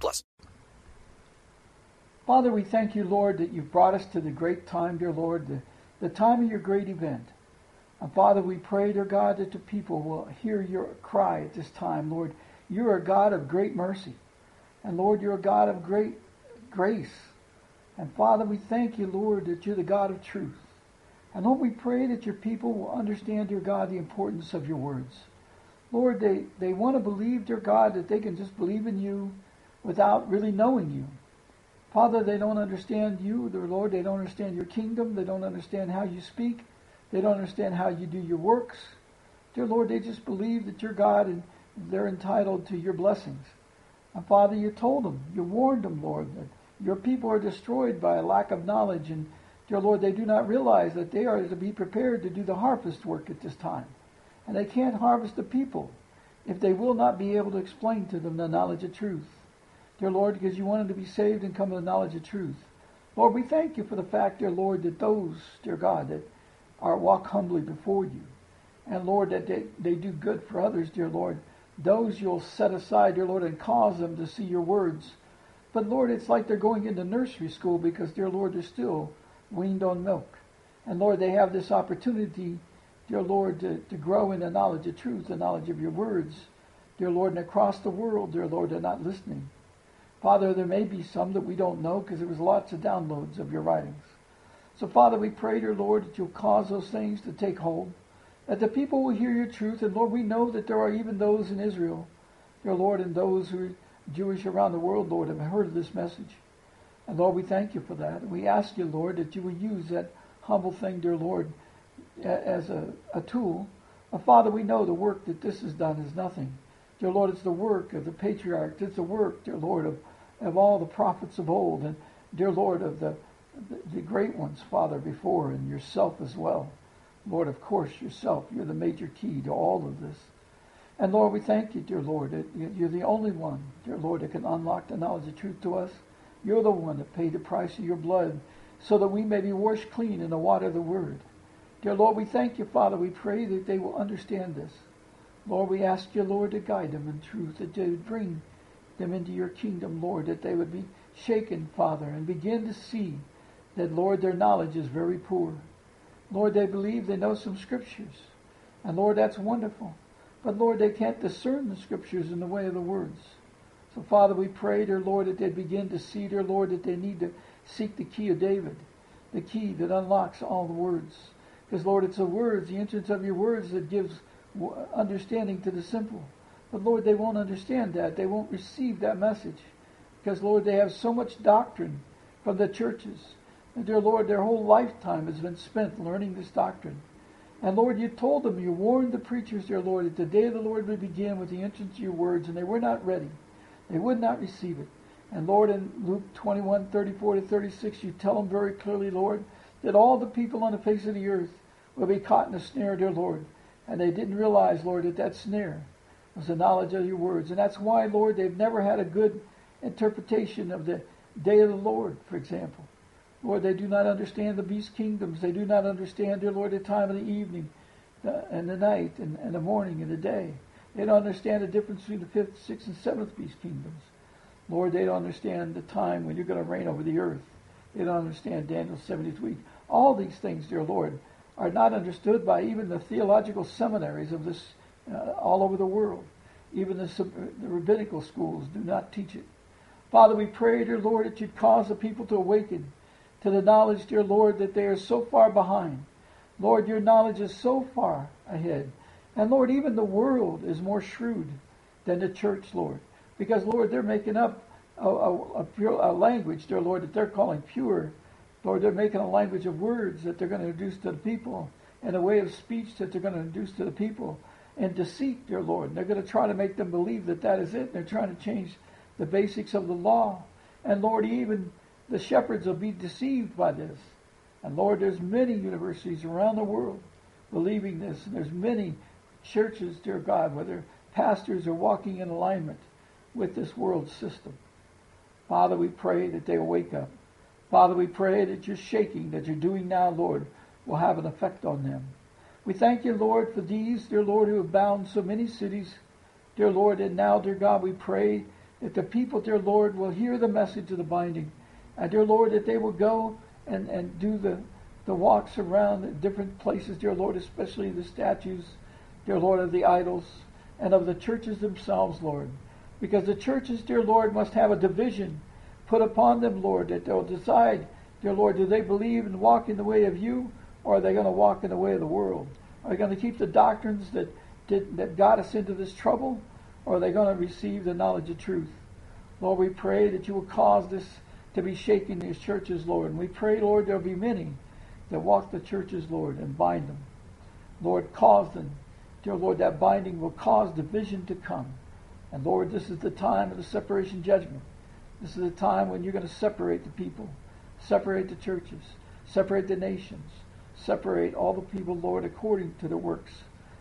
plus. Father, we thank you, Lord, that you've brought us to the great time, dear Lord, the, the time of your great event. And Father, we pray, dear God, that the people will hear your cry at this time. Lord, you're a God of great mercy. And Lord, you're a God of great grace. And Father, we thank you, Lord, that you're the God of truth. And Lord, we pray that your people will understand, dear God, the importance of your words. Lord, they, they want to believe, dear God, that they can just believe in you without really knowing you. Father, they don't understand you, dear Lord. They don't understand your kingdom. They don't understand how you speak. They don't understand how you do your works. Dear Lord, they just believe that you're God and they're entitled to your blessings. And Father, you told them, you warned them, Lord, that your people are destroyed by a lack of knowledge. And, dear Lord, they do not realize that they are to be prepared to do the harvest work at this time. And they can't harvest the people if they will not be able to explain to them the knowledge of truth. Dear Lord, because you want them to be saved and come to the knowledge of truth. Lord, we thank you for the fact, dear Lord, that those, dear God, that are walk humbly before you. And Lord, that they, they do good for others, dear Lord. Those you'll set aside, dear Lord, and cause them to see your words but Lord, it's like they're going into nursery school because, dear Lord, they're still weaned on milk. And Lord, they have this opportunity, dear Lord, to, to grow in the knowledge of truth, the knowledge of your words. Dear Lord, and across the world, dear Lord, they're not listening. Father, there may be some that we don't know because there was lots of downloads of your writings. So, Father, we pray, dear Lord, that you'll cause those things to take hold, that the people will hear your truth. And Lord, we know that there are even those in Israel, dear Lord, and those who are Jewish around the world, Lord, have heard of this message. And Lord, we thank you for that. We ask you, Lord, that you will use that humble thing, dear Lord, as a, a tool. And Father, we know the work that this has done is nothing. Dear Lord, it's the work of the patriarchs. It's the work, dear Lord, of, of all the prophets of old. And dear Lord, of the, the, the great ones, Father, before, and yourself as well. Lord, of course, yourself. You're the major key to all of this. And Lord, we thank you, dear Lord, that you're the only one, dear Lord, that can unlock the knowledge of truth to us. You're the one that paid the price of your blood so that we may be washed clean in the water of the Word. Dear Lord, we thank you, Father. We pray that they will understand this. Lord, we ask you, Lord, to guide them in truth, that you would bring them into your kingdom, Lord, that they would be shaken, Father, and begin to see that, Lord, their knowledge is very poor. Lord, they believe they know some scriptures. And Lord, that's wonderful. But Lord, they can't discern the scriptures in the way of the words. So Father, we pray, dear Lord, that they begin to see, dear Lord, that they need to seek the key of David, the key that unlocks all the words. Because Lord, it's the words, the entrance of your words that gives understanding to the simple. But Lord, they won't understand that. They won't receive that message. Because Lord, they have so much doctrine from the churches. And dear Lord, their whole lifetime has been spent learning this doctrine. And Lord, you told them, you warned the preachers, dear Lord, that the day of the Lord would begin with the entrance of your words, and they were not ready. They would not receive it. And Lord, in Luke 21, 34 to 36, you tell them very clearly, Lord, that all the people on the face of the earth will be caught in a snare, dear Lord. And they didn't realize, Lord, that that snare was the knowledge of your words. And that's why, Lord, they've never had a good interpretation of the day of the Lord, for example. Lord, they do not understand the beast kingdoms. They do not understand, dear Lord, the time of the evening the, and the night and, and the morning and the day. They don't understand the difference between the fifth, sixth, and seventh beast kingdoms. Lord, they don't understand the time when you're going to reign over the earth. They don't understand Daniel's 70th week. All these things, dear Lord, are not understood by even the theological seminaries of this uh, all over the world. Even the, the rabbinical schools do not teach it. Father, we pray, dear Lord, that you'd cause the people to awaken to the knowledge, dear Lord, that they are so far behind. Lord, your knowledge is so far ahead. And Lord, even the world is more shrewd than the church, Lord. Because, Lord, they're making up a, a, a, pure, a language, dear Lord, that they're calling pure. Lord, they're making a language of words that they're going to introduce to the people and a way of speech that they're going to introduce to the people and deceit, dear Lord. And they're going to try to make them believe that that is it. They're trying to change the basics of the law. And Lord, even the shepherds will be deceived by this. And Lord, there's many universities around the world believing this, and there's many churches, dear God, where their pastors are walking in alignment with this world system. Father, we pray that they will wake up. Father, we pray that your shaking that you're doing now, Lord, will have an effect on them. We thank you, Lord, for these, dear Lord, who have bound so many cities, dear Lord, and now, dear God, we pray that the people, dear Lord, will hear the message of the binding. And dear Lord, that they will go and, and do the, the walks around different places, dear Lord, especially the statues, dear Lord, of the idols and of the churches themselves, Lord. Because the churches, dear Lord, must have a division put upon them, Lord, that they'll decide, dear Lord, do they believe and walk in the way of you, or are they going to walk in the way of the world? Are they going to keep the doctrines that, did, that got us into this trouble, or are they going to receive the knowledge of truth? Lord, we pray that you will cause this to be shaken these churches, Lord. And we pray, Lord, there'll be many that walk the churches, Lord, and bind them. Lord, cause them. Dear Lord, that binding will cause division to come. And Lord, this is the time of the separation judgment. This is the time when you're going to separate the people, separate the churches, separate the nations, separate all the people, Lord, according to the works,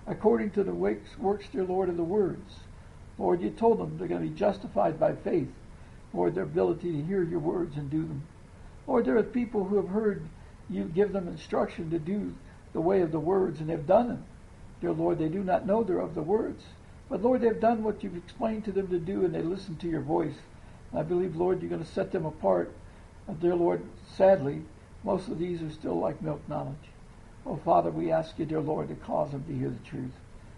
according to the works, dear Lord, of the words. Lord, you told them they're going to be justified by faith. Lord, their ability to hear your words and do them. Lord, there are people who have heard you give them instruction to do the way of the words and have done them. Dear Lord, they do not know they're of the words. But Lord, they've done what you've explained to them to do and they listen to your voice. And I believe, Lord, you're going to set them apart. Dear Lord, sadly, most of these are still like milk knowledge. Oh, Father, we ask you, dear Lord, to cause them to hear the truth.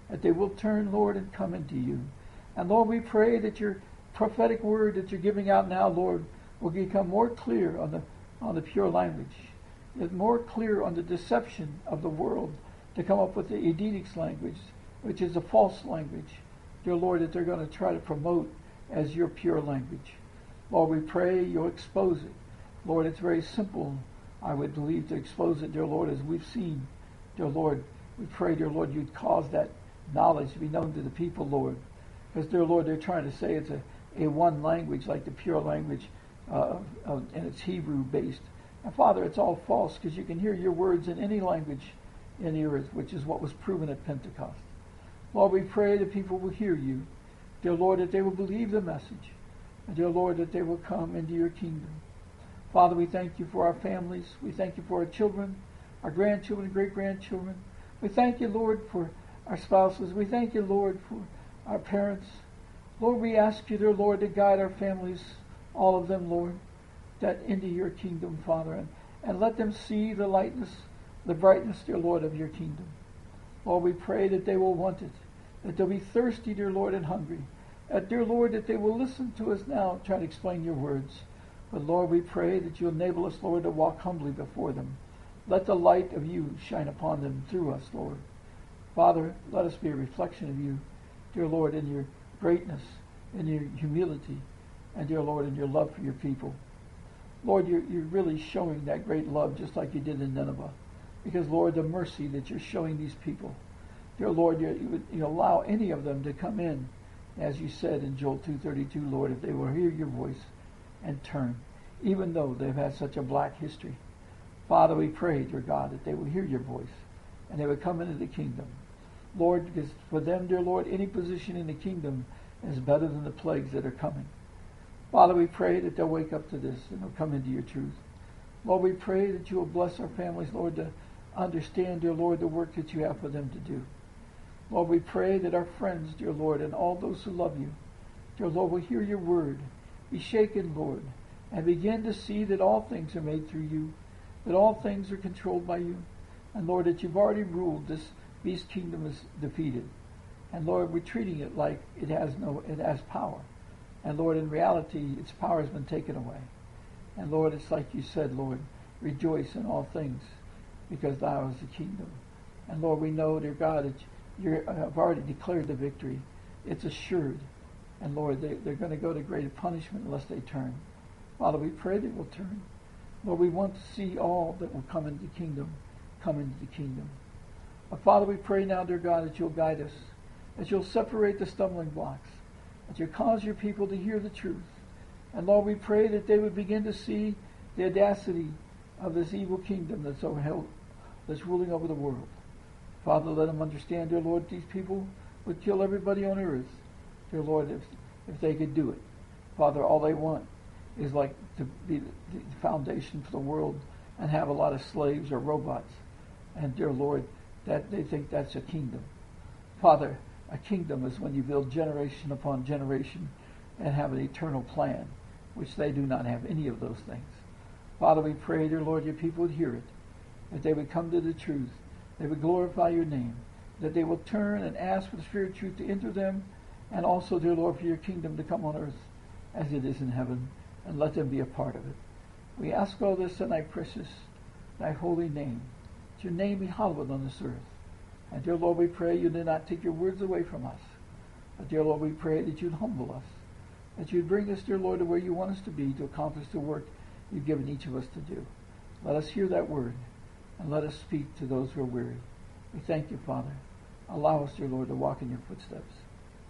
That they will turn, Lord, and come into you. And Lord, we pray that your prophetic word that you're giving out now, Lord, will become more clear on the on the pure language. More clear on the deception of the world to come up with the Edenics language, which is a false language. Dear Lord, that they're going to try to promote as your pure language. Lord, we pray you'll expose it. Lord, it's very simple, I would believe, to expose it, dear Lord, as we've seen. Dear Lord, we pray, dear Lord, you'd cause that knowledge to be known to the people, Lord. Because, dear Lord, they're trying to say it's a a one language like the pure language, uh, of, and it's Hebrew based. And Father, it's all false because you can hear your words in any language in the earth, which is what was proven at Pentecost. Lord, we pray that people will hear you. Dear Lord, that they will believe the message. And dear Lord, that they will come into your kingdom. Father, we thank you for our families. We thank you for our children, our grandchildren, great grandchildren. We thank you, Lord, for our spouses. We thank you, Lord, for our parents. Lord, we ask you, dear Lord, to guide our families, all of them, Lord, that into your kingdom, Father, and, and let them see the lightness, the brightness, dear Lord, of your kingdom. Lord, we pray that they will want it, that they'll be thirsty, dear Lord, and hungry. That, dear Lord, that they will listen to us now, try to explain your words. But Lord, we pray that you enable us, Lord, to walk humbly before them. Let the light of you shine upon them through us, Lord. Father, let us be a reflection of you, dear Lord, in your greatness, in your humility, and dear Lord, in your love for your people. Lord, you're, you're really showing that great love just like you did in Nineveh. Because, Lord, the mercy that you're showing these people. Dear Lord, you, you, allow any of them to come in, as you said in Joel 2.32, Lord, if they will hear your voice and turn, even though they've had such a black history. Father, we pray, dear God, that they will hear your voice and they will come into the kingdom. Lord, because for them, dear Lord, any position in the kingdom is better than the plagues that are coming. Father, we pray that they'll wake up to this and they'll come into your truth. Lord, we pray that you will bless our families, Lord, to understand, dear Lord, the work that you have for them to do. Lord, we pray that our friends, dear Lord, and all those who love you, dear Lord, will hear your word, be shaken, Lord, and begin to see that all things are made through you, that all things are controlled by you, and Lord, that you've already ruled this beast kingdom is defeated. And Lord, we're treating it like it has no, it has power. And Lord, in reality, its power has been taken away. And Lord, it's like you said, Lord, rejoice in all things because thou is the kingdom. And Lord, we know, dear God, that you have already declared the victory. It's assured. And Lord, they, they're going to go to greater punishment unless they turn. Father, we pray they will turn. Lord, we want to see all that will come into the kingdom come into the kingdom. But Father, we pray now, dear God, that you'll guide us, that you'll separate the stumbling blocks, that you'll cause your people to hear the truth. And Lord, we pray that they would begin to see the audacity of this evil kingdom that's overheld, that's ruling over the world. Father, let them understand, dear Lord, these people would kill everybody on earth, dear Lord, if, if they could do it. Father, all they want is like to be the foundation for the world and have a lot of slaves or robots. And dear Lord, that they think that's a kingdom. Father, a kingdom is when you build generation upon generation and have an eternal plan, which they do not have any of those things. Father, we pray, dear Lord, your people would hear it, that they would come to the truth, they would glorify your name, that they will turn and ask for the Spirit of truth to enter them, and also, dear Lord, for your kingdom to come on earth as it is in heaven, and let them be a part of it. We ask all this in thy precious, thy holy name. That your name be hallowed on this earth. And dear Lord, we pray you do not take your words away from us. But dear Lord, we pray that you'd humble us. That you'd bring us, dear Lord, to where you want us to be to accomplish the work you've given each of us to do. Let us hear that word and let us speak to those who are weary. We thank you, Father. Allow us, dear Lord, to walk in your footsteps.